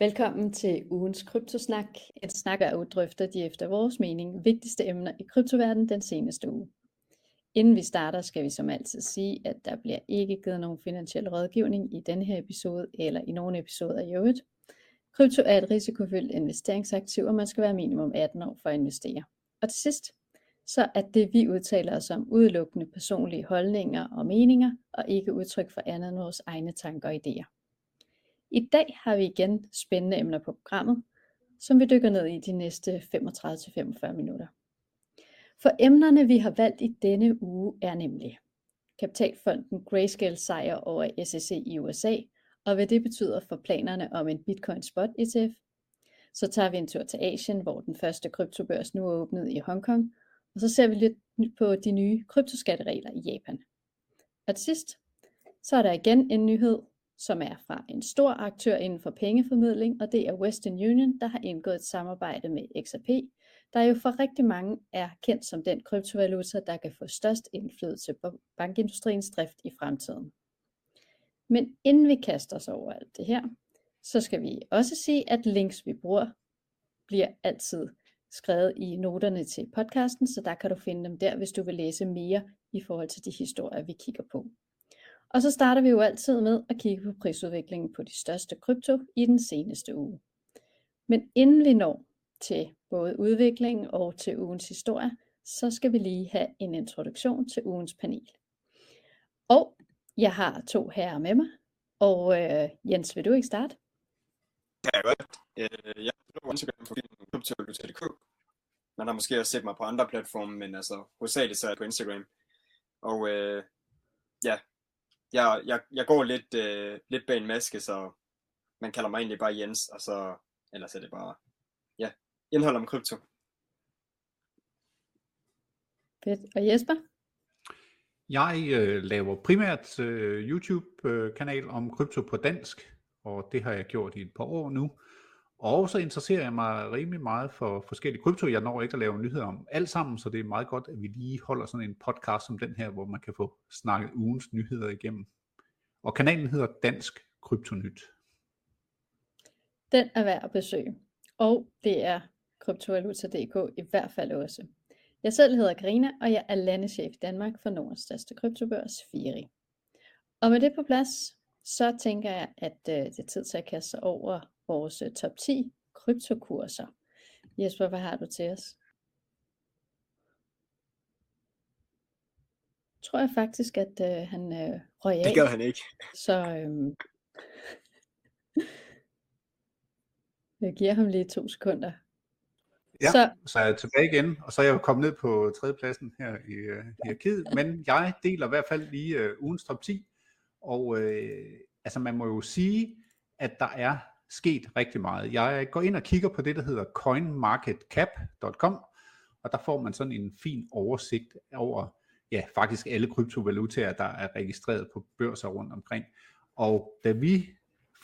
Velkommen til ugens kryptosnak. Et snak, og drøfter de efter vores mening vigtigste emner i kryptoverdenen den seneste uge. Inden vi starter, skal vi som altid sige, at der bliver ikke givet nogen finansiel rådgivning i denne her episode eller i nogen episoder i øvrigt. Krypto er et risikofyldt investeringsaktiv, og man skal være minimum 18 år for at investere. Og til sidst, så er det vi udtaler os om udelukkende personlige holdninger og meninger, og ikke udtryk for andet end vores egne tanker og idéer. I dag har vi igen spændende emner på programmet, som vi dykker ned i de næste 35-45 minutter. For emnerne vi har valgt i denne uge er nemlig Kapitalfonden Grayscale sejr over SEC i USA, og hvad det betyder for planerne om en Bitcoin Spot ETF. Så tager vi en tur til Asien, hvor den første kryptobørs nu er åbnet i Hongkong, og så ser vi lidt på de nye kryptoskatteregler i Japan. Og til sidst, så er der igen en nyhed, som er fra en stor aktør inden for pengeformidling, og det er Western Union, der har indgået et samarbejde med XRP, der jo for rigtig mange er kendt som den kryptovaluta, der kan få størst indflydelse på bankindustriens drift i fremtiden. Men inden vi kaster os over alt det her, så skal vi også sige, at links vi bruger bliver altid skrevet i noterne til podcasten, så der kan du finde dem der, hvis du vil læse mere i forhold til de historier, vi kigger på. Og så starter vi jo altid med at kigge på prisudviklingen på de største krypto i den seneste uge. Men inden vi når til både udviklingen og til ugens historie, så skal vi lige have en introduktion til ugens panel. Og jeg har to herrer med mig, og øh, Jens, vil du ikke starte? Ja, godt. Øh, jeg er på Instagram for kryptovaluta.dk. Man har måske også set mig på andre platforme, men altså hovedsageligt så er jeg på Instagram. Og øh, ja, jeg, jeg, jeg går lidt, øh, lidt bag en maske, så man kalder mig egentlig bare Jens, og så ellers er det bare ja, indhold om krypto. Fedt. Og Jesper? Jeg øh, laver primært øh, YouTube-kanal om krypto på dansk, og det har jeg gjort i et par år nu. Og så interesserer jeg mig rimelig meget for forskellige krypto. Jeg når ikke at lave nyheder om alt sammen, så det er meget godt, at vi lige holder sådan en podcast som den her, hvor man kan få snakket ugens nyheder igennem. Og kanalen hedder Dansk Kryptonyt. Den er værd at besøge. Og det er kryptovaluta.dk i hvert fald også. Jeg selv hedder Karina, og jeg er landeschef i Danmark for Nordens største kryptobørs, Firi. Og med det på plads, så tænker jeg, at øh, det er tid til at kaste sig over vores øh, top 10 kryptokurser. Jesper, hvad har du til os? Tror jeg faktisk, at øh, han øh, røg af. Det gør han ikke. Så øh, jeg giver ham lige to sekunder. Ja, så, så er jeg tilbage igen, og så er jeg kommet ned på tredjepladsen her i uh, hierarkiet, men jeg deler i hvert fald lige uh, ugens top 10, og uh, altså man må jo sige, at der er sket rigtig meget. Jeg går ind og kigger på det, der hedder coinmarketcap.com, og der får man sådan en fin oversigt over ja, faktisk alle kryptovalutaer, der er registreret på børser rundt omkring. Og da vi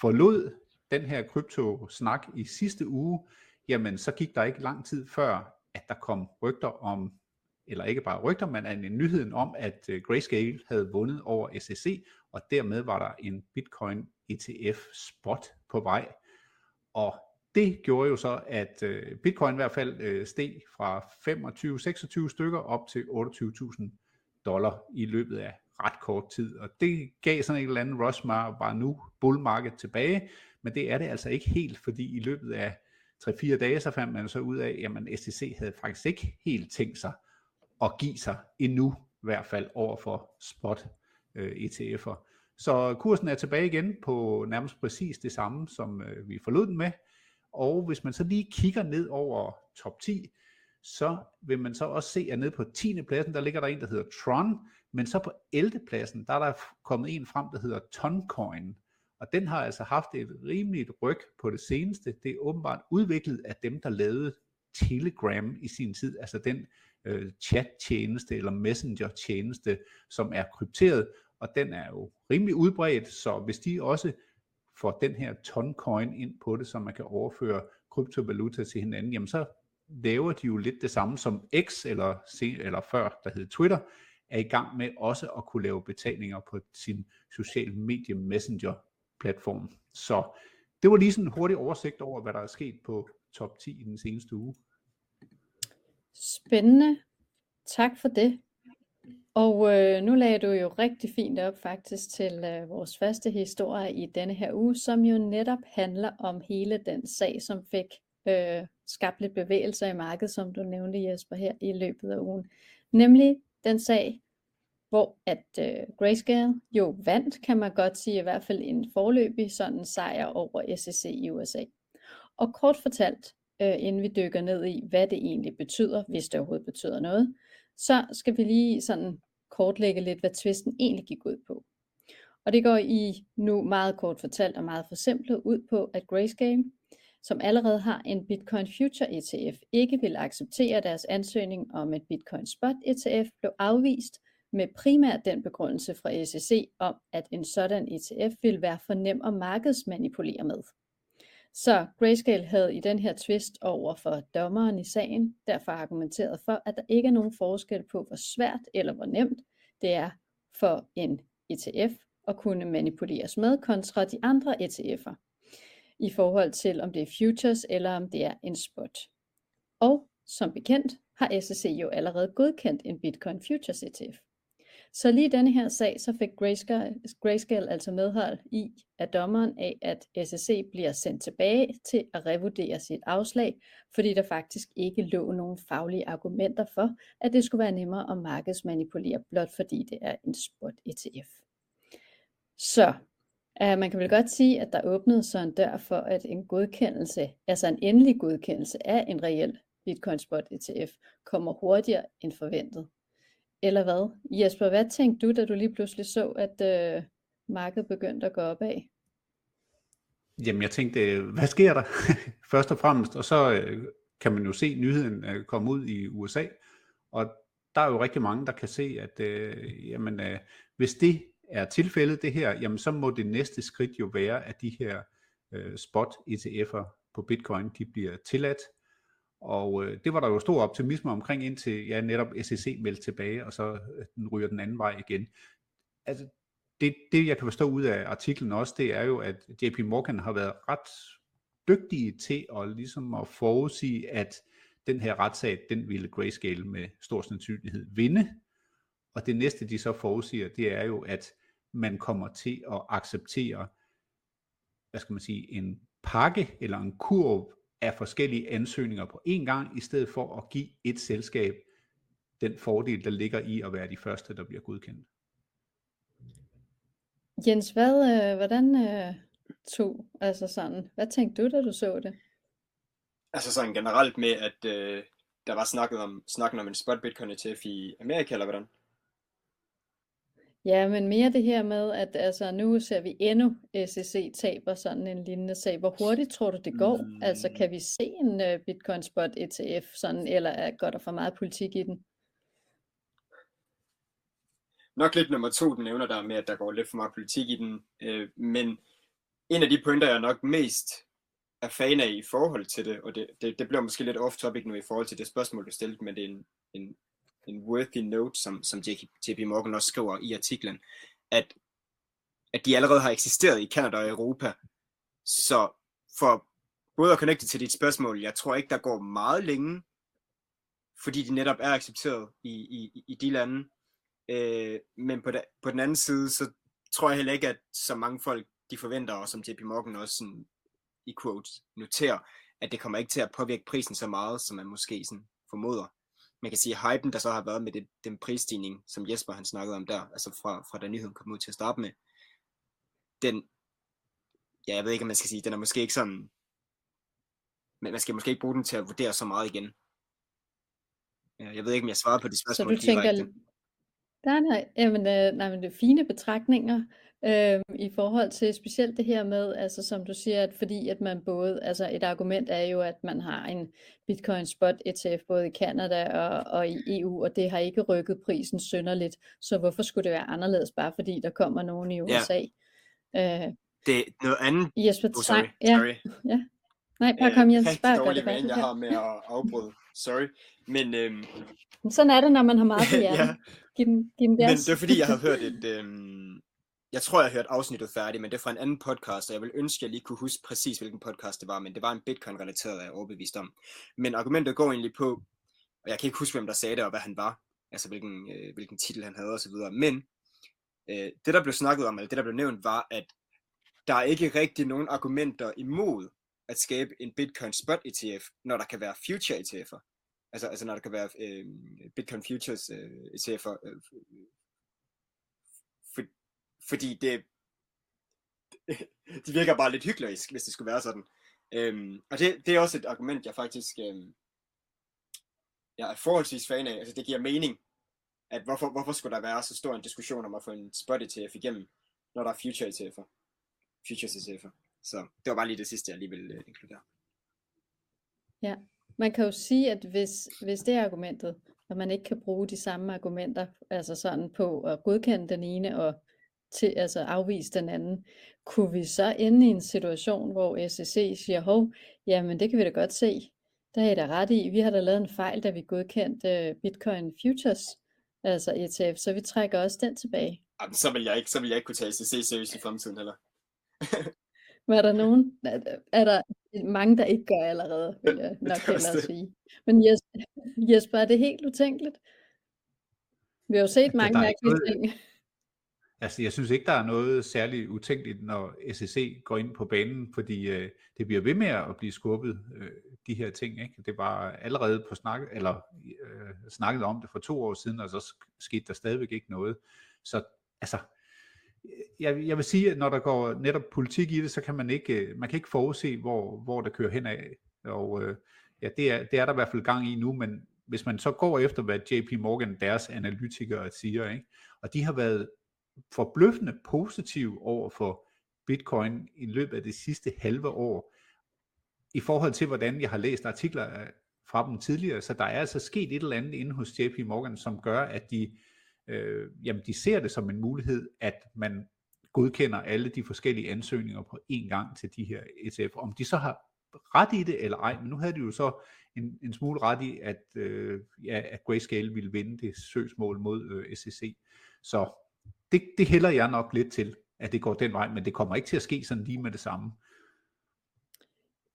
forlod den her kryptosnak i sidste uge, jamen så gik der ikke lang tid før, at der kom rygter om, eller ikke bare rygter, men en nyheden om, at øh, Grayscale havde vundet over SEC, og dermed var der en Bitcoin ETF spot på vej. Og det gjorde jo så, at øh, Bitcoin i hvert fald øh, steg fra 25-26 stykker op til 28.000 dollar i løbet af ret kort tid. Og det gav sådan en eller anden rush, var nu bull market tilbage, men det er det altså ikke helt, fordi i løbet af 3-4 dage, så fandt man så ud af, at man SEC havde faktisk ikke helt tænkt sig at give sig endnu, i hvert fald over for spot øh, ETF'er. Så kursen er tilbage igen på nærmest præcis det samme, som øh, vi forlod den med. Og hvis man så lige kigger ned over top 10, så vil man så også se, at nede på 10. pladsen, der ligger der en, der hedder Tron, men så på 11. pladsen, der er der kommet en frem, der hedder Toncoin. Og den har altså haft et rimeligt ryg på det seneste. Det er åbenbart udviklet af dem, der lavede Telegram i sin tid, altså den øh, chat-tjeneste eller messenger-tjeneste, som er krypteret, og den er jo rimelig udbredt, så hvis de også får den her toncoin ind på det, så man kan overføre kryptovaluta til hinanden, jamen så laver de jo lidt det samme som X, eller, eller før, der hed Twitter, er i gang med også at kunne lave betalinger på sin social medie messenger platform. Så det var lige sådan en hurtig oversigt over, hvad der er sket på top 10 i den seneste uge. Spændende. Tak for det. Og øh, nu lagde du jo rigtig fint op faktisk til øh, vores første historie i denne her uge, som jo netop handler om hele den sag, som fik øh, skabt lidt bevægelser i markedet, som du nævnte Jesper her i løbet af ugen. Nemlig den sag, hvor at øh, Grayscale jo vandt, kan man godt sige, i hvert fald en forløbig sådan sejr over SEC i USA. Og kort fortalt, øh, inden vi dykker ned i, hvad det egentlig betyder, hvis det overhovedet betyder noget, så skal vi lige sådan kortlægge lidt, hvad tvisten egentlig gik ud på. Og det går i nu meget kort fortalt og meget forsimplet ud på, at Grayscale, som allerede har en Bitcoin Future ETF, ikke vil acceptere deres ansøgning om et Bitcoin Spot ETF, blev afvist med primært den begrundelse fra SEC om, at en sådan ETF vil være for nem at markedsmanipulere med. Så Grayscale havde i den her twist over for dommeren i sagen derfor argumenteret for, at der ikke er nogen forskel på, hvor svært eller hvor nemt det er for en ETF at kunne manipuleres med kontra de andre ETF'er i forhold til om det er futures eller om det er en spot. Og som bekendt har SEC jo allerede godkendt en Bitcoin Futures ETF. Så lige denne her sag, så fik Grayscale, Grayscale altså medhold i, at dommeren af, at SEC bliver sendt tilbage til at revurdere sit afslag, fordi der faktisk ikke lå nogen faglige argumenter for, at det skulle være nemmere at markedsmanipulere, blot fordi det er en spot ETF. Så uh, man kan vel godt sige, at der åbnede så en dør for, at en godkendelse, altså en endelig godkendelse af en reel Bitcoin Spot ETF, kommer hurtigere end forventet. Eller hvad? Jesper, hvad tænkte du, da du lige pludselig så, at øh, markedet begyndte at gå opad? Jamen, jeg tænkte, hvad sker der? Først og fremmest, og så øh, kan man jo se nyheden øh, komme ud i USA, og der er jo rigtig mange, der kan se, at øh, jamen, øh, hvis det er tilfældet, det her, jamen så må det næste skridt jo være, at de her øh, spot ETF'er på Bitcoin, de bliver tilladt, og øh, det var der jo stor optimisme omkring, indtil ja, netop SEC meldte tilbage, og så øh, den ryger den anden vej igen. Altså, det, det jeg kan forstå ud af artiklen også, det er jo, at JP Morgan har været ret dygtige til at ligesom at forudsige, at den her retssag, den ville Grayscale med stor sandsynlighed vinde. Og det næste, de så forudsiger, det er jo, at man kommer til at acceptere, hvad skal man sige, en pakke eller en kurv af forskellige ansøgninger på én gang, i stedet for at give et selskab den fordel, der ligger i at være de første, der bliver godkendt. Jens, hvad, øh, hvordan øh, tog, altså sådan, hvad tænkte du, da du så det? Altså sådan generelt med, at øh, der var snakket om, snakken om en spot Bitcoin ETF i Amerika, eller hvordan? Ja, men mere det her med, at altså, nu ser vi endnu SEC taber sådan en lignende sag. Hvor hurtigt tror du, det går? Mm. Altså, kan vi se en uh, Bitcoin Spot ETF, sådan, eller er, går der for meget politik i den? Nok lidt nummer to, den nævner der med, at der går lidt for meget politik i den. Øh, men en af de pointer, jeg nok mest er fan af i forhold til det, og det, det, det bliver måske lidt off-topic nu i forhold til det spørgsmål, du stillede, men det er en, en en worthy note, som, som JP Morgan også skriver i artiklen, at, at de allerede har eksisteret i Kanada og Europa. Så for både at connecte til dit spørgsmål, jeg tror ikke, der går meget længe, fordi de netop er accepteret i, i, i de lande. Øh, men på, da, på den anden side, så tror jeg heller ikke, at så mange folk, de forventer, og som JP Morgan også sådan, i quotes noterer, at det kommer ikke til at påvirke prisen så meget, som man måske sådan formoder man kan sige, hypen, der så har været med det, den prisstigning, som Jesper han snakkede om der, altså fra, fra da nyheden kom ud til at starte med, den, ja, jeg ved ikke, om man skal sige, den er måske ikke sådan, men man skal måske ikke bruge den til at vurdere så meget igen. Jeg ved ikke, om jeg svarede på de spørgsmål Så du tænker, direkte. Nej, nej, jamen, øh, nej, men det er fine betragtninger øh, i forhold til specielt det her med, altså som du siger, at fordi at man både, altså et argument er jo, at man har en Bitcoin Spot ETF både i Canada og, og i EU, og det har ikke rykket prisen synderligt, så hvorfor skulle det være anderledes, bare fordi der kommer nogen i USA? Ja. Øh, det er noget andet. Jesper, oh, sorry. Ja, sorry. ja. Nej, bare kom Jens, bare gør det. jeg har med at afbryde. Sorry. Men, øhm, Sådan er det, når man har meget på hjernen. ja. Giv den, giv den Men det er fordi, jeg har hørt et, øhm, jeg tror, jeg har hørt afsnittet færdigt, men det er fra en anden podcast, og jeg vil ønske, at jeg lige kunne huske præcis, hvilken podcast det var, men det var en Bitcoin-relateret, er overbevist om. Men argumentet går egentlig på, og jeg kan ikke huske, hvem der sagde det, og hvad han var, altså hvilken, øh, hvilken titel han havde osv., men øh, det, der blev snakket om, eller det, der blev nævnt, var, at der er ikke rigtig nogen argumenter imod at skabe en Bitcoin Spot ETF, når der kan være future ETF'er. Altså, altså når der kan være øh, Bitcoin Futures øh, ETF'er. Øh, for, fordi det, det virker bare lidt hyggelig, hvis det skulle være sådan. Øhm, og det, det er også et argument, jeg faktisk øhm, jeg er forholdsvis fan af. Altså det giver mening, at hvorfor, hvorfor skulle der være så stor en diskussion om at få en spot ETF igennem, når der er future ETF'er, futures ETF'er. Så det var bare lige det sidste, jeg lige ville øh, inkludere. Ja, man kan jo sige, at hvis, hvis det er argumentet, at man ikke kan bruge de samme argumenter, altså sådan på at godkende den ene og til, altså afvise den anden, kunne vi så ende i en situation, hvor SEC siger, hov, jamen det kan vi da godt se, der er I da ret i, vi har da lavet en fejl, da vi godkendte uh, Bitcoin Futures, altså ETF, så vi trækker også den tilbage. Jamen, så vil jeg ikke, så vil jeg ikke kunne tage SEC seriøst i fremtiden heller. Var der nogen? Er der mange, der ikke gør allerede, vil jeg nok hellere sige. Men Jesper, Jesper, er det helt utænkeligt? Vi har jo set mange mærkelige ting. Altså, jeg synes ikke, der er noget særligt utænkeligt, når SEC går ind på banen, fordi øh, det bliver ved med at blive skubbet, øh, de her ting. Ikke? Det var allerede på snak, eller øh, snakket om det for to år siden, og så skete der stadigvæk ikke noget. Så altså, jeg, jeg vil sige, at når der går netop politik i det, så kan man ikke, øh, man kan ikke forudse, hvor, hvor der kører hen af. Og øh, ja, det er, det er der i hvert fald gang i nu, men hvis man så går efter, hvad JP Morgan, deres analytikere siger, ikke? og de har været forbløffende positive over for Bitcoin i løbet af det sidste halve år, i forhold til, hvordan jeg har læst artikler øh, fra dem tidligere, så der er altså sket et eller andet inde hos JP Morgan, som gør, at de øh, jamen de ser det som en mulighed, at man godkender alle de forskellige ansøgninger på én gang til de her ETF. Om de så har ret i det eller ej, men nu havde de jo så en, en smule ret i, at, øh, ja, at Grayscale ville vinde det søgsmål mod øh, SEC. Så det, det hælder jeg nok lidt til, at det går den vej, men det kommer ikke til at ske sådan lige med det samme.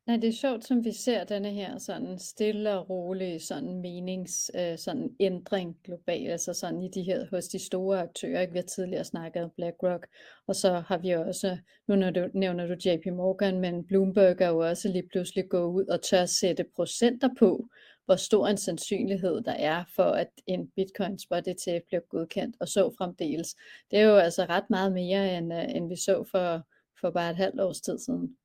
Nej, det er sjovt, som vi ser denne her sådan stille og rolig sådan menings øh, sådan ændring globalt, altså sådan i de her hos de store aktører, ikke? vi har tidligere snakket om BlackRock, og så har vi også, nu når du, nævner du JP Morgan, men Bloomberg er jo også lige pludselig gået ud og tør sætte procenter på, hvor stor en sandsynlighed der er for, at en Bitcoin spot ETF bliver godkendt, og så fremdeles. Det er jo altså ret meget mere, end, øh, end vi så for, for bare et halvt års tid siden.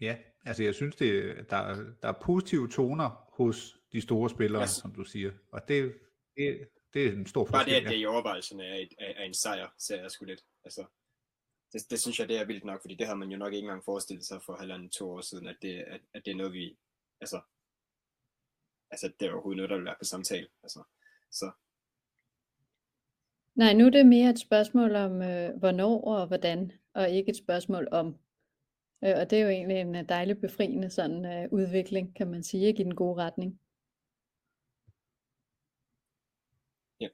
Ja, altså jeg synes, det, der, der er positive toner hos de store spillere, yes. som du siger. Og det, det, det er en stor forskel. Bare det, at det i overvejelserne er, er, er en sejr, ser jeg sgu lidt. Altså, det, det synes jeg, det er vildt nok, fordi det havde man jo nok ikke engang forestillet sig for halvanden to år siden, at det, at, at det er noget, vi, altså, altså det er overhovedet noget, der vil være på samtale. Altså, så. Nej, nu er det mere et spørgsmål om, øh, hvornår og hvordan, og ikke et spørgsmål om, Øh, og det er jo egentlig en øh, dejlig befriende sådan øh, udvikling, kan man sige, ikke i den gode retning. Ja.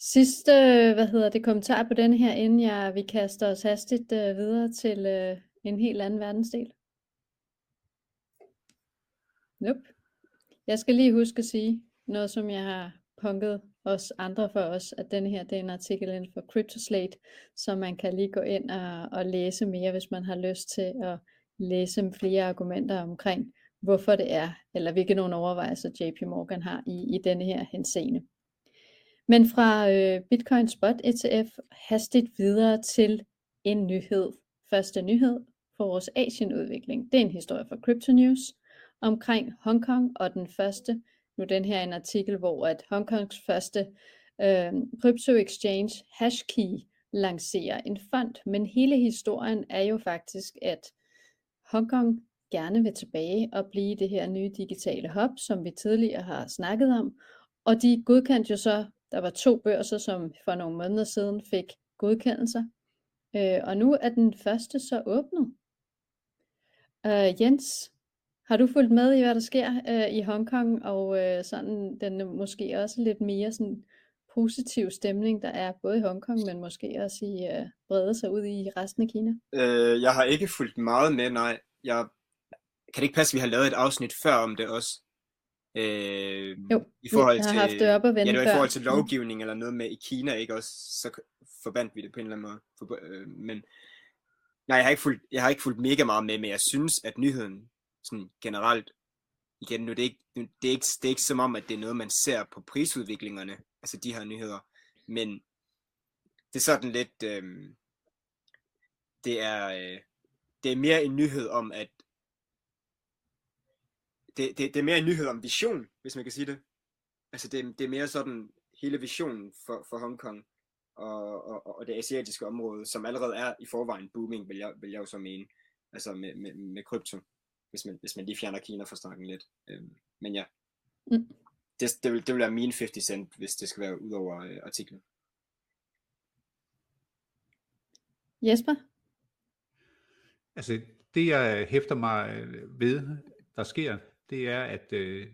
Sidste, hvad hedder det, kommentar på den her, inden jeg, vi kaster os hastigt øh, videre til øh, en helt anden verdensdel. Nope. Jeg skal lige huske at sige noget, som jeg har punket os andre for os, at den her det er en artikel inden for CryptoSlate, så man kan lige gå ind og, og læse mere, hvis man har lyst til at læse flere argumenter omkring, hvorfor det er, eller hvilke nogle overvejelser JP Morgan har i, i denne her henseende. Men fra øh, Bitcoin Spot ETF hastigt videre til en nyhed. Første nyhed for vores Asien-udvikling. Det er en historie fra Crypto News omkring Hongkong og den første nu den her en artikel, hvor at Hongkongs første øh, crypto exchange Hashkey lancerer en fond, men hele historien er jo faktisk, at Hongkong gerne vil tilbage og blive det her nye digitale hub, som vi tidligere har snakket om, og de godkendte jo så, der var to børser, som for nogle måneder siden fik godkendelser, øh, og nu er den første så åbnet. Øh, Jens, har du fulgt med i, hvad der sker øh, i Hongkong, og øh, sådan den måske også lidt mere sådan positiv stemning, der er både i Hongkong, men måske også i øh, brede sig ud i resten af Kina? Øh, jeg har ikke fulgt meget med, nej. Jeg kan det ikke passe, at vi har lavet et afsnit før om det også? Øh, jo, i forhold vi har til, haft det op at vende Ja, det var i forhold til lovgivning eller noget med i Kina, ikke også? Så forbandt vi det på en eller anden måde. For, øh, men nej, jeg har, ikke fulgt, jeg har ikke fulgt mega meget med, men jeg synes, at nyheden sådan generelt, igen, nu det er ikke, nu, det er ikke, det er ikke som om, at det er noget, man ser på prisudviklingerne, altså de her nyheder, men det er sådan lidt, øh, det er, øh, det er mere en nyhed om, at det, det, det er mere en nyhed om vision, hvis man kan sige det. Altså det, det er mere sådan hele visionen for, for Hongkong og, og, og det asiatiske område, som allerede er i forvejen booming, vil jeg, vil jeg jo så mene, altså med, med, med krypto, hvis man, hvis man lige fjerner Kina fra snakken lidt. Øhm, men ja, mm. det, det, vil, det vil være min 50 cent, hvis det skal være ud over øh, artiklen. Jesper? Altså, det jeg hæfter mig ved, der sker, det er, at, øh,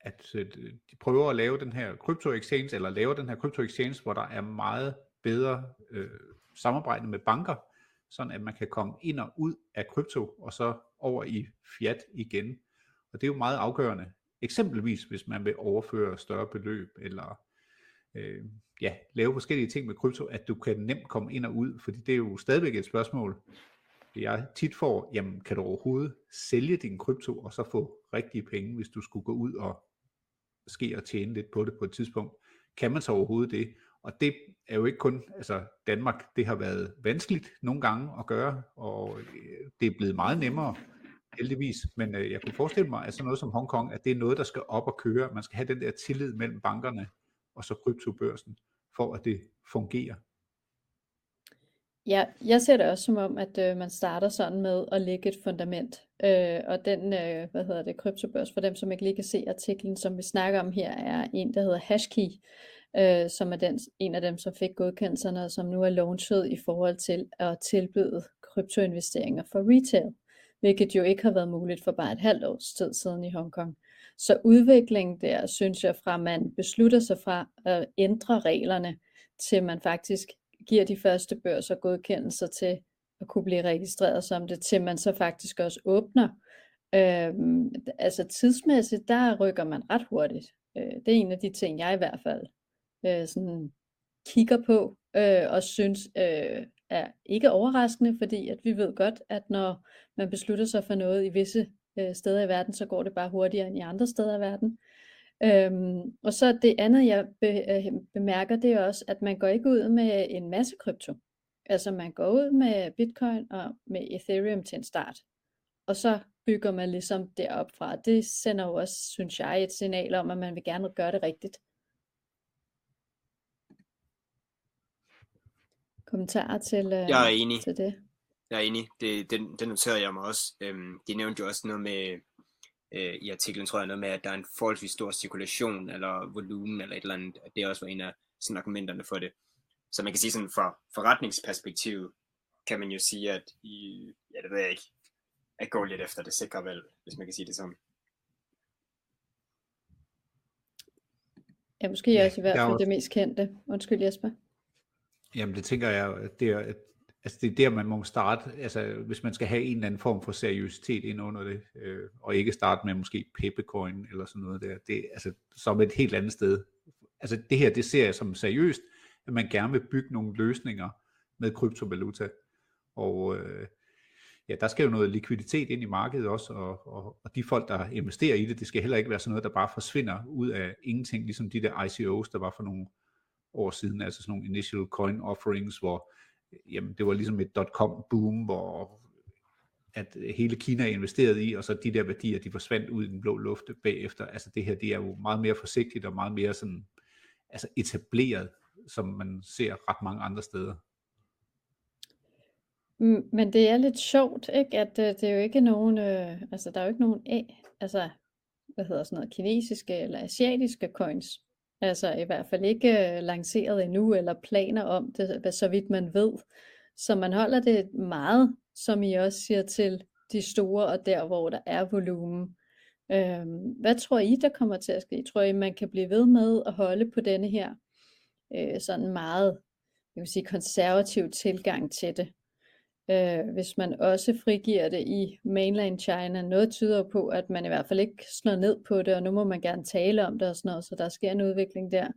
at øh, de prøver at lave den her crypto exchange, eller lave den her crypto exchange, hvor der er meget bedre øh, samarbejde med banker, sådan at man kan komme ind og ud af krypto, og så over i fiat igen. Og det er jo meget afgørende. Eksempelvis hvis man vil overføre større beløb, eller øh, ja, lave forskellige ting med krypto, at du kan nemt komme ind og ud, fordi det er jo stadigvæk et spørgsmål, jeg tit får, jamen kan du overhovedet sælge din krypto, og så få rigtige penge, hvis du skulle gå ud og ske og tjene lidt på det på et tidspunkt. Kan man så overhovedet det? Og det er jo ikke kun, altså Danmark, det har været vanskeligt nogle gange at gøre, og øh, det er blevet meget nemmere, heldigvis. Men øh, jeg kunne forestille mig, at sådan noget som Hongkong, at det er noget, der skal op og køre. Man skal have den der tillid mellem bankerne og så kryptobørsen, for at det fungerer. Ja, jeg ser det også som om, at øh, man starter sådan med at lægge et fundament. Øh, og den, øh, hvad hedder det, kryptobørs, for dem som ikke lige kan se artiklen, som vi snakker om her, er en, der hedder Hashkey, øh, som er den, en af dem, som fik godkendelserne, og som nu er launchet i forhold til at tilbyde kryptoinvesteringer for retail, hvilket jo ikke har været muligt for bare et halvt års tid siden i Hongkong. Så udviklingen der, synes jeg, fra man beslutter sig fra at ændre reglerne, til man faktisk giver de første børser godkendelser til at kunne blive registreret som det, til man så faktisk også åbner. Øhm, altså tidsmæssigt, der rykker man ret hurtigt. Øh, det er en af de ting, jeg i hvert fald øh, sådan kigger på øh, og synes øh, er ikke overraskende, fordi at vi ved godt, at når man beslutter sig for noget i visse øh, steder i verden, så går det bare hurtigere end i andre steder i verden. Øhm, og så det andet, jeg be, øh, bemærker, det er også, at man går ikke ud med en masse krypto. Altså man går ud med Bitcoin og med Ethereum til en start. Og så bygger man ligesom derop fra. Det sender jo også, synes jeg, et signal om, at man vil gerne gøre det rigtigt. Kommentarer til, øh, jeg er enig. til det? Jeg er enig. Det, det, det noterede jeg mig også. Øhm, de nævnte jo også noget med øh, i artiklen, tror jeg, noget med, at der er en forholdsvis stor cirkulation, eller volumen, eller et eller andet, at det også var en af sådan argumenterne for det. Så man kan sige sådan, fra forretningsperspektiv, kan man jo sige, at i, ja, det ved jeg ikke, at gå lidt efter det sikre valg, hvis man kan sige det sådan. Ja, måske også i hvert fald det mest kendte. Undskyld Jesper. Jamen det tænker jeg, det er, altså det er der, man må starte, altså hvis man skal have en eller anden form for seriøsitet ind under det, øh, og ikke starte med måske Peppecoin eller sådan noget der, det altså som et helt andet sted. Altså det her, det ser jeg som seriøst, at man gerne vil bygge nogle løsninger med kryptovaluta, og øh, ja, der skal jo noget likviditet ind i markedet også, og, og, og de folk, der investerer i det, det skal heller ikke være sådan noget, der bare forsvinder ud af ingenting, ligesom de der ICO's, der var for nogle år siden, altså sådan nogle initial coin offerings, hvor jamen det var ligesom et dot-com boom, hvor at hele Kina investerede i, og så de der værdier, de forsvandt ud i den blå luft bagefter. Altså det her, det er jo meget mere forsigtigt og meget mere sådan, altså etableret, som man ser ret mange andre steder. Men det er lidt sjovt, ikke? at øh, det er jo ikke nogen, øh, altså der er jo ikke nogen af, altså hvad hedder sådan noget, kinesiske eller asiatiske coins, Altså i hvert fald ikke øh, lanceret endnu, eller planer om det, øh, så vidt man ved. Så man holder det meget, som I også siger, til de store, og der hvor der er volumen. Øhm, hvad tror I, der kommer til at ske? Tror I, man kan blive ved med at holde på denne her øh, sådan meget jeg vil sige, konservativ tilgang til det. Øh, hvis man også frigiver det i mainland China, noget tyder på, at man i hvert fald ikke slår ned på det, og nu må man gerne tale om det og sådan noget, så der sker en udvikling der.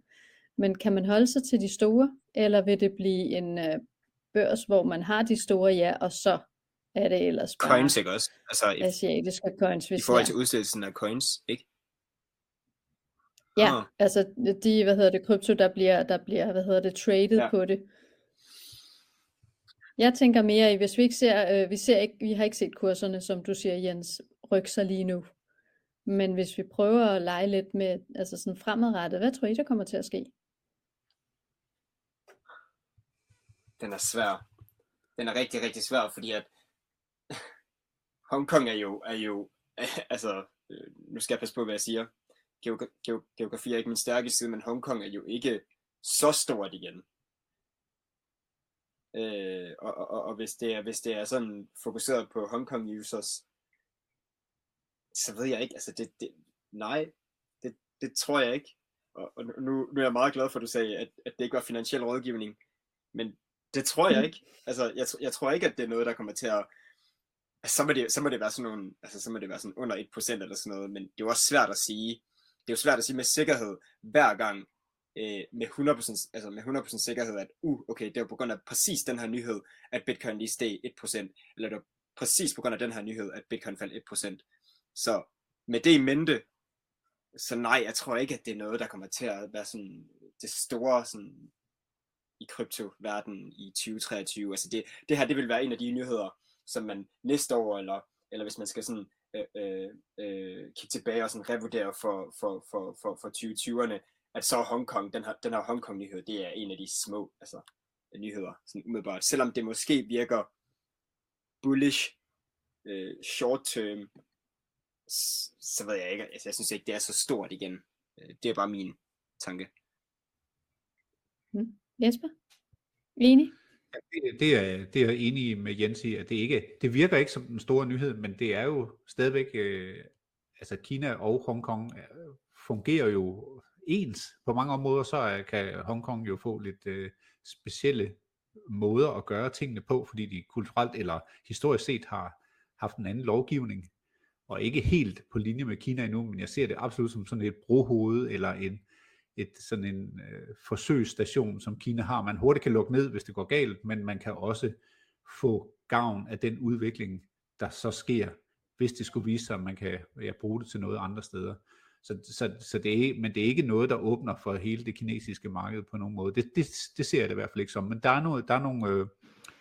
Men kan man holde sig til de store, eller vil det blive en øh, børs, hvor man har de store, ja, og så er det ellers bare coins, ikke også? Altså, i, asiatiske coins. Hvis I forhold til udstedelsen af coins, ikke? Ja, ah. altså de, hvad hedder det, krypto, der bliver, der bliver, hvad hedder det, traded ja. på det. Jeg tænker mere i, hvis vi ikke ser, øh, vi ser ikke, vi har ikke set kurserne, som du siger, Jens, rykke sig lige nu. Men hvis vi prøver at lege lidt med, altså sådan fremadrettet, hvad tror I, der kommer til at ske? Den er svær. Den er rigtig, rigtig svær, fordi at Hongkong er jo, er jo, altså, øh, nu skal jeg passe på, hvad jeg siger. Geografi er ikke min stærke side, men Hongkong er jo ikke så stort igen. Øh, og, og, og hvis, det er, hvis det er sådan fokuseret på Hongkong users, så ved jeg ikke, altså det, det nej, det, det tror jeg ikke. Og, og nu, nu er jeg meget glad for, at du sagde, at, at det ikke var finansiel rådgivning, men det tror jeg mm. ikke. Altså, jeg, jeg tror ikke, at det er noget, der kommer til at, altså, så må det, så må det være sådan nogle, altså så må det være sådan under 1% eller sådan noget, men det er jo også svært at sige, det er jo svært at sige med sikkerhed, hver gang, øh, med 100%, altså med 100% sikkerhed, at uh, okay, det var på grund af præcis den her nyhed, at bitcoin lige steg 1%, eller det var præcis på grund af den her nyhed, at bitcoin faldt 1%. Så med det i mente, så nej, jeg tror ikke, at det er noget, der kommer til at være sådan det store sådan, i kryptoverdenen i 2023. Altså det, det her, det vil være en af de nyheder, som man næste år, eller, eller hvis man skal sådan øh, øh, øh kigge tilbage og sådan revurdere for, for, for, for, for 2020'erne, at så Hongkong, den her, den her Hongkong-nyhed, det er en af de små altså, nyheder, sådan umiddelbart. Selvom det måske virker bullish, øh, short term, så ved jeg ikke, altså, jeg synes ikke, det er så stort igen. Øh, det er bare min tanke. Mm. Jesper? Enig? Ja, det, det, er, det er jeg enig med Jens i, at det ikke det virker ikke som den store nyhed, men det er jo stadigvæk, øh, altså Kina og Hongkong øh, fungerer jo ens. På mange områder så øh, kan Hongkong jo få lidt øh, specielle måder at gøre tingene på, fordi de kulturelt eller historisk set har haft en anden lovgivning, og ikke helt på linje med Kina endnu, men jeg ser det absolut som sådan et brohoved eller en, et, sådan en øh, forsøgsstation, som Kina har. Man hurtigt kan lukke ned, hvis det går galt, men man kan også få gavn af den udvikling, der så sker, hvis det skulle vise sig, at man kan ja, bruge det til noget andre steder. Så, så, så det er, men det er ikke noget, der åbner for hele det kinesiske marked på nogen måde. Det, det, det ser jeg det i hvert fald ikke som. Men der er, noget, der er nogle øh,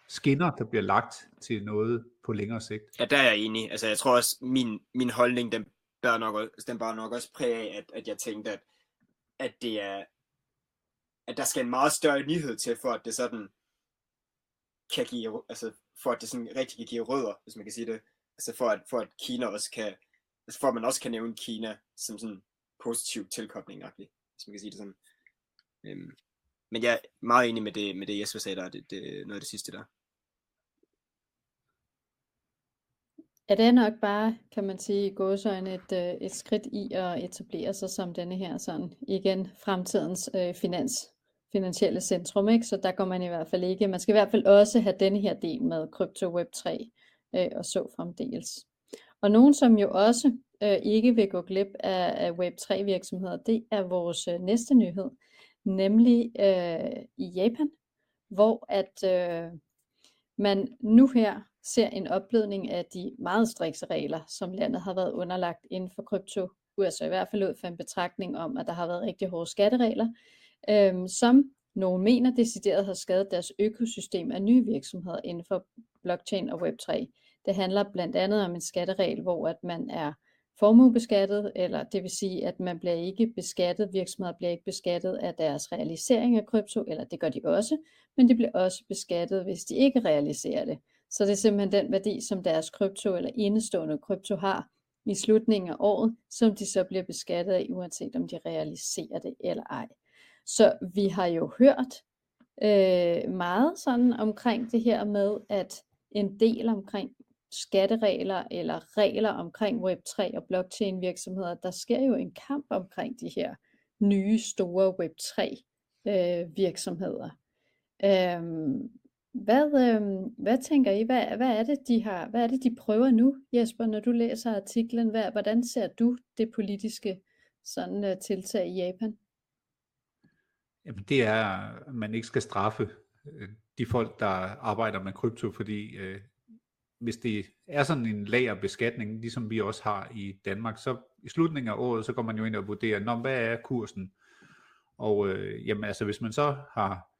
skinner, der bliver lagt til noget på længere sigt. Ja, der er jeg enig. Altså, jeg tror også, min, min holdning, den bærer nok, den bærer nok også præg af, at, at jeg tænkte, at, at det er, at der skal en meget større nyhed til, for at det sådan kan give, altså for at det sådan rigtig kan give rødder, hvis man kan sige det. Altså for at, for at Kina også kan, for at man også kan nævne Kina som sådan positiv tilkobling, hvis man kan sige det sådan. Øhm, men jeg er meget enig med det, med det Jesper sagde der, det, det, noget af det sidste der. Ja, det er nok bare, kan man sige, gåsøjne et, øh, et skridt i at etablere sig som denne her sådan, igen, fremtidens øh, finans, finansielle centrum, ikke? Så der går man i hvert fald ikke. Man skal i hvert fald også have denne her del med krypto web 3 øh, og så fremdeles. Og nogen, som jo også øh, ikke vil gå glip af, af Web3 virksomheder, det er vores øh, næste nyhed, nemlig øh, i Japan, hvor at øh, man nu her ser en opblødning af de meget strikse regler, som landet har været underlagt inden for krypto. altså i hvert fald ud for en betragtning om, at der har været rigtig hårde skatteregler, øh, som nogen mener decideret har skadet deres økosystem af nye virksomheder inden for blockchain og Web3. Det handler blandt andet om en skatteregel, hvor at man er formuebeskattet, eller det vil sige, at man bliver ikke beskattet, virksomheder bliver ikke beskattet af deres realisering af krypto, eller det gør de også, men de bliver også beskattet, hvis de ikke realiserer det. Så det er simpelthen den værdi, som deres krypto eller indestående krypto har i slutningen af året, som de så bliver beskattet af, uanset om de realiserer det eller ej. Så vi har jo hørt øh, meget sådan omkring det her med, at en del omkring skatteregler eller regler omkring Web3 og blockchain virksomheder, der sker jo en kamp omkring de her nye store Web3 øh, virksomheder. Øh, hvad, øh, hvad tænker I, hvad, hvad, er det, de har, hvad er det, de prøver nu, Jesper, når du læser artiklen? Hvad, hvordan ser du det politiske sådan, uh, tiltag i Japan? Jamen, det er, at man ikke skal straffe øh, de folk, der arbejder med krypto, fordi øh, hvis det er sådan en lagerbeskatning, ligesom vi også har i Danmark, så i slutningen af året, så går man jo ind og vurderer, Nå, hvad er kursen? Og øh, jamen, altså, hvis man så har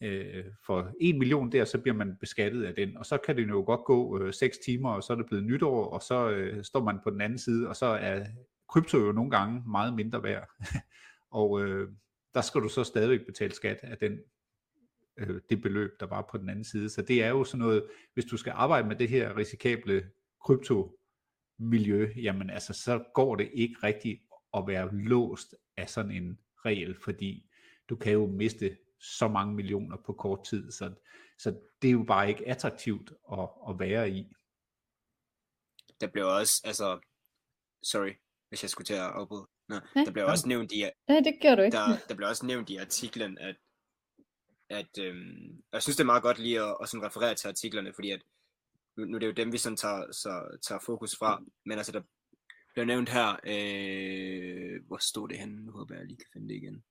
øh, for en million der, så bliver man beskattet af den, og så kan det jo godt gå øh, 6 timer, og så er det blevet nytår, og så øh, står man på den anden side, og så er krypto jo nogle gange meget mindre værd, og øh, der skal du så stadigvæk betale skat af den øh, det beløb, der var på den anden side. Så det er jo sådan noget, hvis du skal arbejde med det her risikable kryptomiljø, jamen altså, så går det ikke rigtigt at være låst af sådan en regel, fordi du kan jo miste så mange millioner på kort tid, så, så det er jo bare ikke attraktivt at, at være i. Der blev også, altså, sorry, hvis jeg skulle til at afbryde. Nå, ja. der blev også nævnt i, Nej, det gør du ikke. Der, der blev også nævnt i artiklen, at, at øhm, jeg synes det er meget godt lige at, at sådan referere til artiklerne, fordi at nu, nu er det jo dem, vi sådan tager, så, tager fokus fra, men altså der blev nævnt her, øh, hvor stod det henne? Nu håber jeg lige kan finde det igen.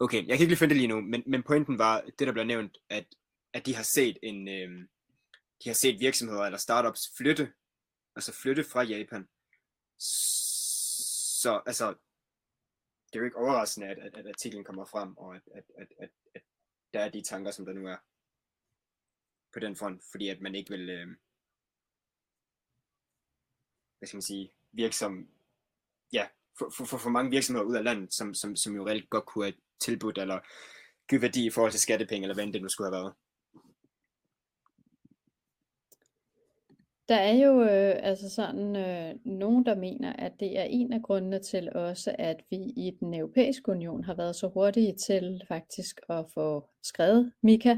Okay, jeg kan ikke lige finde det lige nu, men, men pointen var, det der blev nævnt, at, at de har set en, øh, de har set virksomheder eller startups flytte, altså flytte fra Japan. Så altså, det er jo ikke overraskende, at, at, at artiklen kommer frem, og at, at, at, at, at der er de tanker, som der nu er på den front, fordi at man ikke vil, øh, hvad skal man sige, virke som, ja, for, for, for, for mange virksomheder ud af landet, som, som, som jo reelt godt kunne have tilbudt, eller givet værdi i forhold til skattepenge, eller hvad det nu skulle have været. Der er jo øh, altså sådan øh, nogen, der mener, at det er en af grundene til også, at vi i den europæiske union har været så hurtige til faktisk at få skrevet MiCA,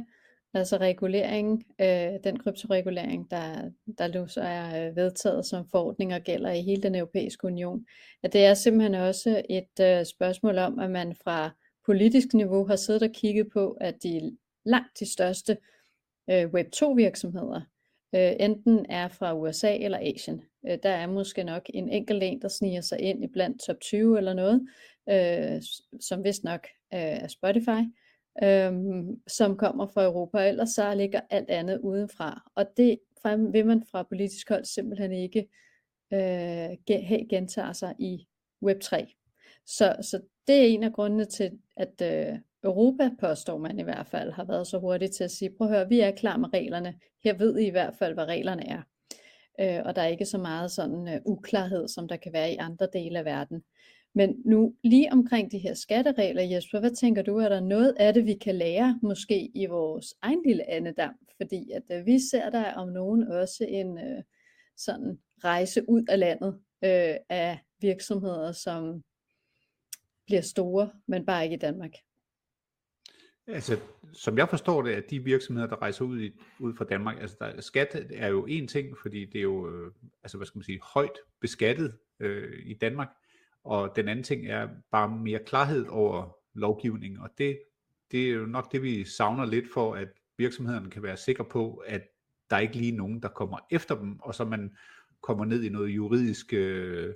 altså reguleringen, øh, den kryptoregulering, der, der nu så er øh, vedtaget som forordning og gælder i hele den europæiske union. At det er simpelthen også et øh, spørgsmål om, at man fra politisk niveau har siddet og kigget på, at de langt de største øh, Web2 virksomheder, øh, enten er fra USA eller Asien. Øh, der er måske nok en enkelt en, der sniger sig ind i blandt top 20 eller noget, øh, som vist nok øh, er Spotify, øh, som kommer fra Europa, ellers så ligger alt andet udenfra. Og det vil man fra politisk hold simpelthen ikke øh, gentager sig i Web3. Så, så det er en af grundene til, at øh, Europa, påstår man i hvert fald, har været så hurtigt til at sige, prøv at høre, vi er klar med reglerne. Her ved I i hvert fald, hvad reglerne er. Øh, og der er ikke så meget sådan øh, uklarhed, som der kan være i andre dele af verden. Men nu lige omkring de her skatteregler, Jesper, hvad tænker du, er der noget af det, vi kan lære måske i vores egen lille andedam? Fordi at øh, vi ser der om nogen også en øh, sådan rejse ud af landet øh, af virksomheder, som bliver store, men bare ikke i Danmark. Altså, som jeg forstår det, at de virksomheder, der rejser ud, i, ud fra Danmark, altså der, skat er jo en ting, fordi det er jo, øh, altså hvad skal man sige, højt beskattet øh, i Danmark, og den anden ting er bare mere klarhed over lovgivning, og det, det er jo nok det, vi savner lidt for, at virksomhederne kan være sikre på, at der ikke lige nogen, der kommer efter dem, og så man kommer ned i noget juridisk, øh,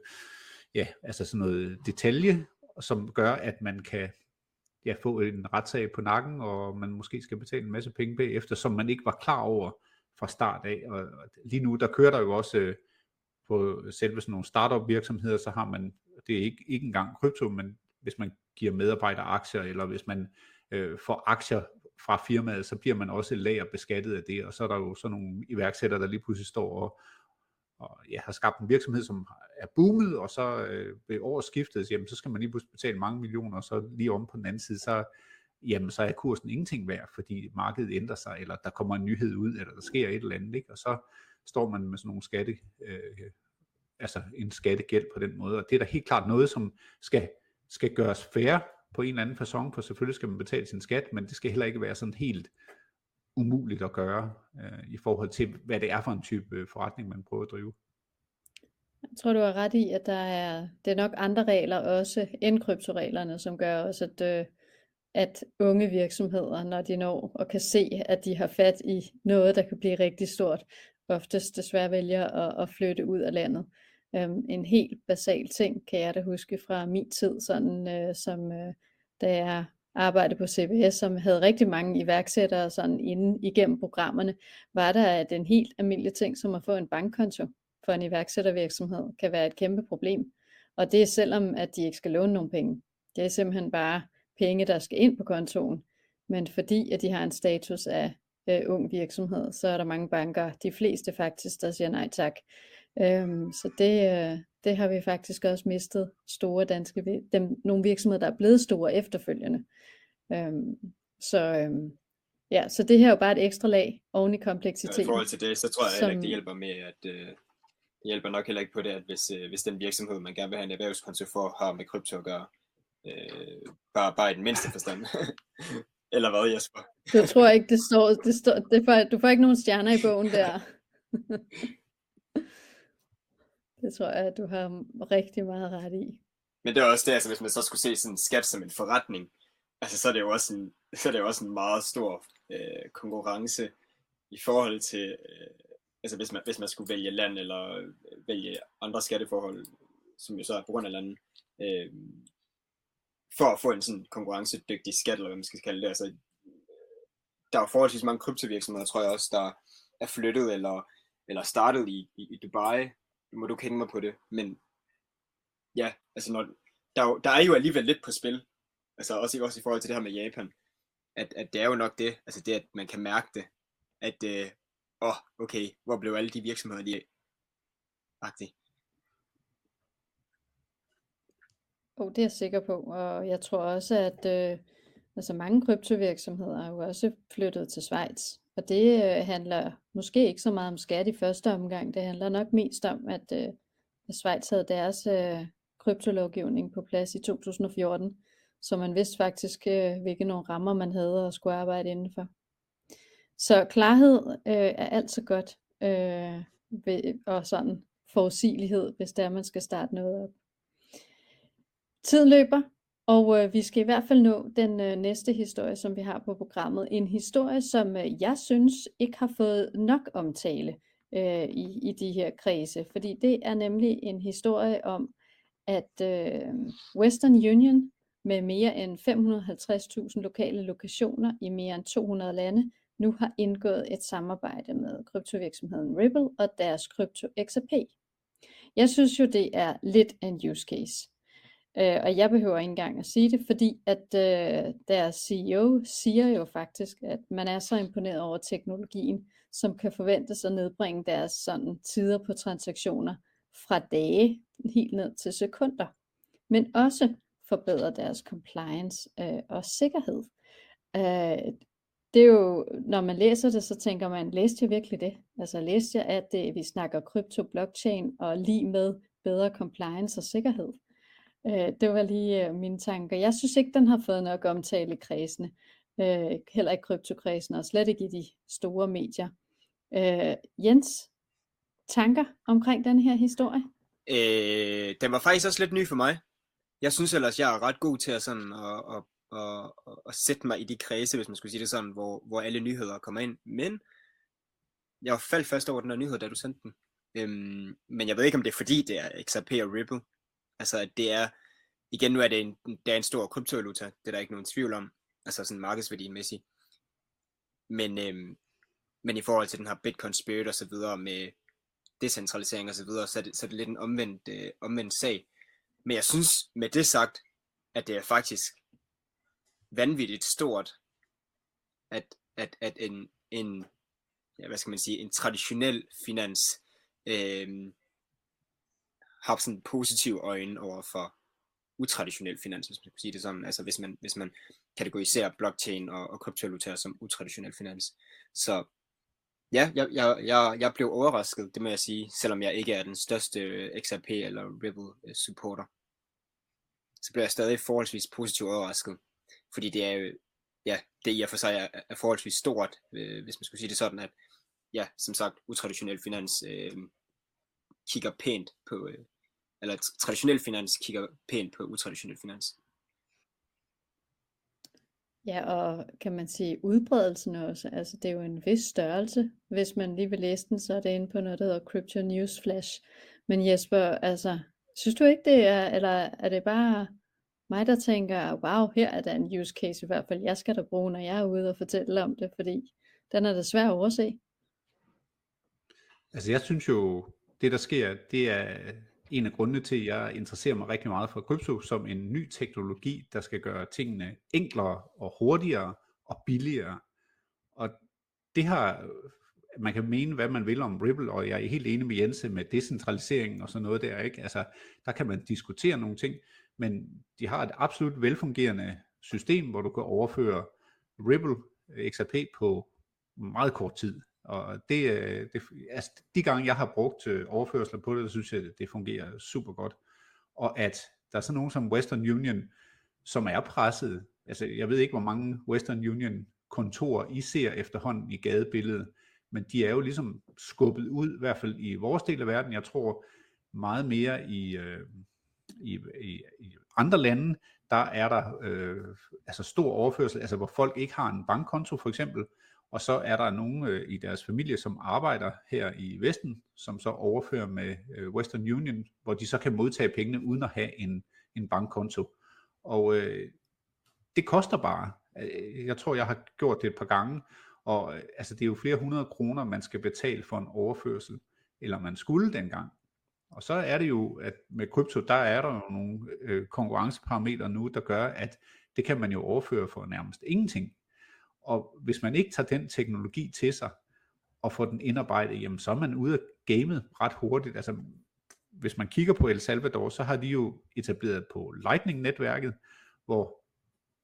ja, altså sådan noget detalje, som gør, at man kan ja, få en retssag på nakken, og man måske skal betale en masse penge bagefter, som man ikke var klar over fra start af. Og lige nu, der kører der jo også øh, på selve sådan nogle startup virksomheder, så har man, det er ikke, ikke engang krypto, men hvis man giver medarbejdere aktier, eller hvis man øh, får aktier fra firmaet, så bliver man også lager beskattet af det, og så er der jo sådan nogle iværksættere, der lige pludselig står og, og ja, har skabt en virksomhed, som er boomet, og så øh, ved årsskiftet, jamen, så skal man lige pludselig betale mange millioner, og så lige om på den anden side, så, jamen, så er kursen ingenting værd, fordi markedet ændrer sig, eller der kommer en nyhed ud, eller der sker et eller andet, ikke? og så står man med sådan nogle skatte, øh, altså en skattegæld på den måde, og det er da helt klart noget, som skal, skal gøres fair på en eller anden façon, for selvfølgelig skal man betale sin skat, men det skal heller ikke være sådan helt umuligt at gøre øh, i forhold til, hvad det er for en type øh, forretning, man prøver at drive. Jeg tror, du har ret i, at der er, det er nok andre regler også end kryptoreglerne, som gør også, at, øh, at unge virksomheder, når de når og kan se, at de har fat i noget, der kan blive rigtig stort, oftest desværre vælger at, at flytte ud af landet. Um, en helt basal ting kan jeg da huske fra min tid, sådan uh, som uh, da jeg arbejde på CBS, som havde rigtig mange iværksættere sådan inden igennem programmerne, var der, at en helt almindelig ting som at få en bankkonto for en iværksættervirksomhed kan være et kæmpe problem. Og det er selvom, at de ikke skal låne nogen penge. Det er simpelthen bare penge, der skal ind på kontoen. Men fordi at de har en status af øh, ung virksomhed, så er der mange banker, de fleste faktisk, der siger nej tak. Øhm, så det, øh, det har vi faktisk også mistet store danske, dem, nogle virksomheder, der er blevet store efterfølgende. Øhm, så, øhm, ja, så det her er jo bare et ekstra lag oven i kompleksitet. Ja, I forhold til det, så tror jeg som, ikke, det hjælper med, at øh, det hjælper nok heller ikke på det, at hvis, øh, hvis den virksomhed, man gerne vil have en erhvervskonto for, har med krypto at gøre, øh, bare, bare i den mindste forstand. Eller hvad, Jesper? Du tror ikke, det står, det står det får, du får ikke nogen stjerner i bogen der. det tror jeg, du har rigtig meget ret i. Men det er også det, altså hvis man så skulle se sådan skat som en forretning, altså så er det jo også en, så er det jo også en meget stor øh, konkurrence i forhold til, øh, altså hvis man, hvis man skulle vælge land eller øh, vælge andre skatteforhold, som jo så er på grund af landet, øh, for at få en sådan konkurrencedygtig skat, eller hvad man skal kalde det. Altså, der er forholdsvis mange kryptovirksomheder, tror jeg også, der er flyttet eller, eller startet i, i, i Dubai. Nu må du kende mig på det, men ja, altså når, der, der er jo alligevel lidt på spil, altså også, også i forhold til det her med Japan, at, at det er jo nok det, altså det, at man kan mærke det, at, øh, åh, okay, hvor blev alle de virksomheder lige af? Agtigt. Oh, det er jeg sikker på, og jeg tror også, at øh, altså mange kryptovirksomheder er jo også flyttet til Schweiz. Og det øh, handler måske ikke så meget om skat i første omgang. Det handler nok mest om, at, øh, at Schweiz havde deres øh, kryptolovgivning på plads i 2014, så man vidste faktisk, øh, hvilke nogle rammer man havde og skulle arbejde indenfor. Så klarhed øh, er altid godt, øh, ved, og sådan forudsigelighed, hvis det er, man skal starte noget op. Tiden løber, og øh, vi skal i hvert fald nå den øh, næste historie, som vi har på programmet. En historie, som øh, jeg synes ikke har fået nok omtale øh, i, i de her kredse, fordi det er nemlig en historie om, at øh, Western Union med mere end 550.000 lokale lokationer i mere end 200 lande nu har indgået et samarbejde med kryptovirksomheden Ripple og deres krypto XRP. Jeg synes jo, det er lidt en use case. Øh, og jeg behøver ikke engang at sige det, fordi at øh, deres CEO siger jo faktisk, at man er så imponeret over teknologien, som kan forventes at nedbringe deres sådan, tider på transaktioner fra dage helt ned til sekunder, men også forbedre deres compliance øh, og sikkerhed. Øh, det er jo, når man læser det, så tænker man, læste jeg virkelig det? Altså læste jeg, at det, vi snakker krypto, blockchain og lige med bedre compliance og sikkerhed? Øh, det var lige øh, mine tanker. Jeg synes ikke, den har fået nok omtale i kredsene. Øh, heller ikke kryptokredsene, og slet ikke i de store medier. Øh, Jens, tanker omkring den her historie? Øh, den var faktisk også lidt ny for mig. Jeg synes ellers, jeg er ret god til at, sådan, at, at, at, at, at sætte mig i de kredse, hvis man skulle sige det sådan, hvor, hvor alle nyheder kommer ind. Men jeg faldt først over den her nyhed, da du sendte den. Øhm, men jeg ved ikke, om det er fordi, det er XRP og Ripple. Altså, at det er, igen nu er det en, det er en stor kryptovaluta, det er der ikke nogen tvivl om, altså sådan markedsværdimæssigt. Men, øhm, men i forhold til den her Bitcoin Spirit og så videre med decentralisering og så videre, så er det, så er det lidt en omvendt, øh, omvendt sag. Men jeg synes med det sagt, at det er faktisk vanvittigt stort, at, at, at en, en, ja, hvad skal man sige, en traditionel finans øh, har sådan positiv øjne over for utraditionel finans, hvis man kan sige det sådan. Altså hvis man, hvis man kategoriserer blockchain og, og kryptovalutaer som utraditionel finans. Så ja, jeg, jeg, jeg, jeg blev overrasket, det må jeg sige, selvom jeg ikke er den største øh, XRP eller Ripple øh, supporter. Så blev jeg stadig forholdsvis positivt overrasket, fordi det er jo, ja, det i og for sig er, er forholdsvis stort, øh, hvis man skulle sige det sådan, at ja, som sagt, utraditionel finans øh, kigger pænt på, øh, eller traditionel finans kigger pænt på utraditionel finans. Ja, og kan man sige udbredelsen også, altså det er jo en vis størrelse. Hvis man lige vil læse den, så er det inde på noget, der hedder Crypto News Flash. Men Jesper, altså, synes du ikke det er, eller er det bare mig, der tænker, wow, her er der en use case i hvert fald, jeg skal da bruge, når jeg er ude og fortælle om det, fordi den er da svær at overse. Altså jeg synes jo, det der sker, det er en af grundene til, at jeg interesserer mig rigtig meget for krypto som en ny teknologi, der skal gøre tingene enklere og hurtigere og billigere. Og det har, man kan mene, hvad man vil om Ripple, og jeg er helt enig med Jense med decentralisering og sådan noget der, ikke? Altså, der kan man diskutere nogle ting, men de har et absolut velfungerende system, hvor du kan overføre Ripple XRP på meget kort tid. Og det, øh, det, altså de gange jeg har brugt øh, overførsler på det, så synes jeg, det fungerer super godt. Og at der er sådan nogen som Western Union, som er presset. Altså jeg ved ikke, hvor mange Western Union kontorer I ser efterhånden i gadebilledet, men de er jo ligesom skubbet ud, i hvert fald i vores del af verden. Jeg tror meget mere i, øh, i, i, i andre lande, der er der øh, altså stor overførsel, altså hvor folk ikke har en bankkonto for eksempel, og så er der nogen øh, i deres familie, som arbejder her i Vesten, som så overfører med øh, Western Union, hvor de så kan modtage pengene uden at have en, en bankkonto. Og øh, det koster bare. Øh, jeg tror, jeg har gjort det et par gange, og øh, altså, det er jo flere hundrede kroner, man skal betale for en overførsel, eller man skulle dengang. Og så er det jo, at med krypto, der er der jo nogle øh, konkurrenceparametre nu, der gør, at det kan man jo overføre for nærmest ingenting. Og hvis man ikke tager den teknologi til sig, og får den indarbejdet, jamen så er man ude af gamet ret hurtigt. Altså, hvis man kigger på El Salvador, så har de jo etableret på Lightning-netværket, hvor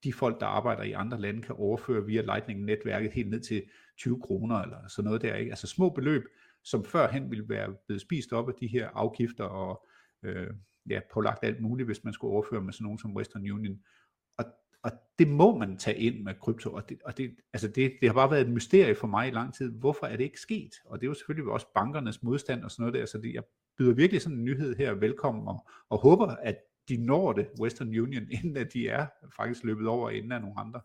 de folk, der arbejder i andre lande, kan overføre via Lightning-netværket helt ned til 20 kroner eller sådan noget der. Ikke? Altså små beløb, som førhen ville være blevet spist op af de her afgifter og øh, ja, pålagt alt muligt, hvis man skulle overføre med sådan nogen som Western Union. Og det må man tage ind med krypto, og, det, og det, altså det, det har bare været et mysterie for mig i lang tid. Hvorfor er det ikke sket? Og det er jo selvfølgelig også bankernes modstand og sådan noget der, så det, jeg byder virkelig sådan en nyhed her velkommen, og, og håber, at de når det, Western Union, inden at de er faktisk løbet over inden af nogle andre.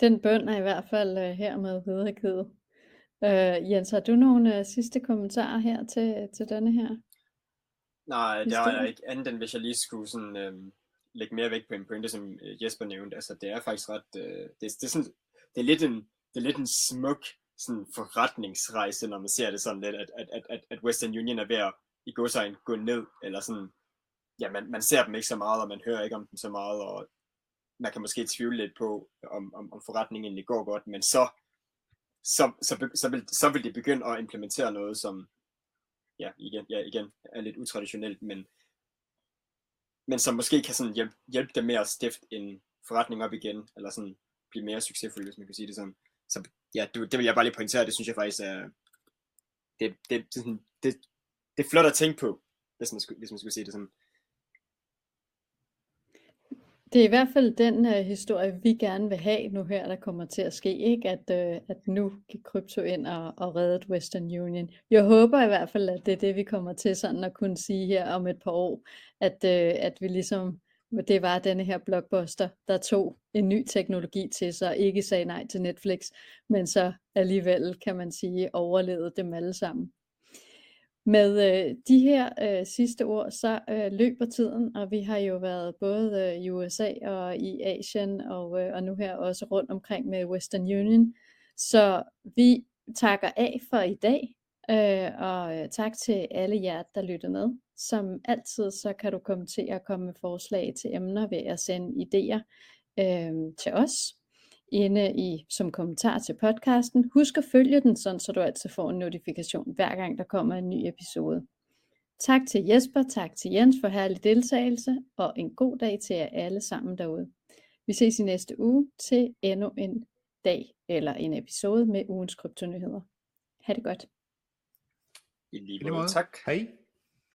Den bøn er i hvert fald uh, hermed videregivet. Uh, Jens, har du nogle uh, sidste kommentarer her til, til denne her? Nej, det har jeg ikke. Andet end hvis jeg lige skulle sådan, øhm, lægge mere vægt på en pointe, som øh, Jesper nævnte. Altså, det er faktisk ret... Øh, det, det, er sådan, det, er lidt en, det er lidt en smuk sådan forretningsrejse, når man ser det sådan lidt, at, at, at, at Western Union er ved at i gå sig gå ned, eller sådan, ja, man, man ser dem ikke så meget, og man hører ikke om dem så meget, og man kan måske tvivle lidt på, om, om, om forretningen egentlig går godt, men så, så, så, så, vil, så vil de begynde at implementere noget, som, ja, igen, ja, igen er lidt utraditionelt, men, men som måske kan sådan hjælpe, hjælpe dem med at stifte en forretning op igen, eller sådan blive mere succesfuld, hvis man kan sige det sådan. Så ja, det, det vil jeg bare lige pointere, det synes jeg faktisk er, det, det, det, det, det, det er flot at tænke på, hvis man, skulle, hvis man skulle sige det sådan. Det er i hvert fald den øh, historie, vi gerne vil have nu her, der kommer til at ske, ikke? At, øh, at nu gik krypto ind og, og reddet Western Union. Jeg håber i hvert fald, at det er det, vi kommer til sådan at kunne sige her om et par år, at, øh, at vi ligesom, det var denne her blockbuster, der tog en ny teknologi til sig, ikke sagde nej til Netflix, men så alligevel, kan man sige, overlevede dem alle sammen. Med øh, de her øh, sidste ord, så øh, løber tiden, og vi har jo været både øh, i USA og i Asien, og, øh, og nu her også rundt omkring med Western Union. Så vi takker af for i dag, øh, og øh, tak til alle jer, der lytter med. Som altid, så kan du kommentere og komme med forslag til emner ved at sende idéer øh, til os inde i som kommentar til podcasten. Husk at følge den, sådan, så du altid får en notifikation hver gang der kommer en ny episode. Tak til Jesper, tak til Jens for herlig deltagelse, og en god dag til jer alle sammen derude. Vi ses i næste uge til endnu en dag eller en episode med ugens kryptonyheder. Ha' det godt. I lige måde. Tak. Hej.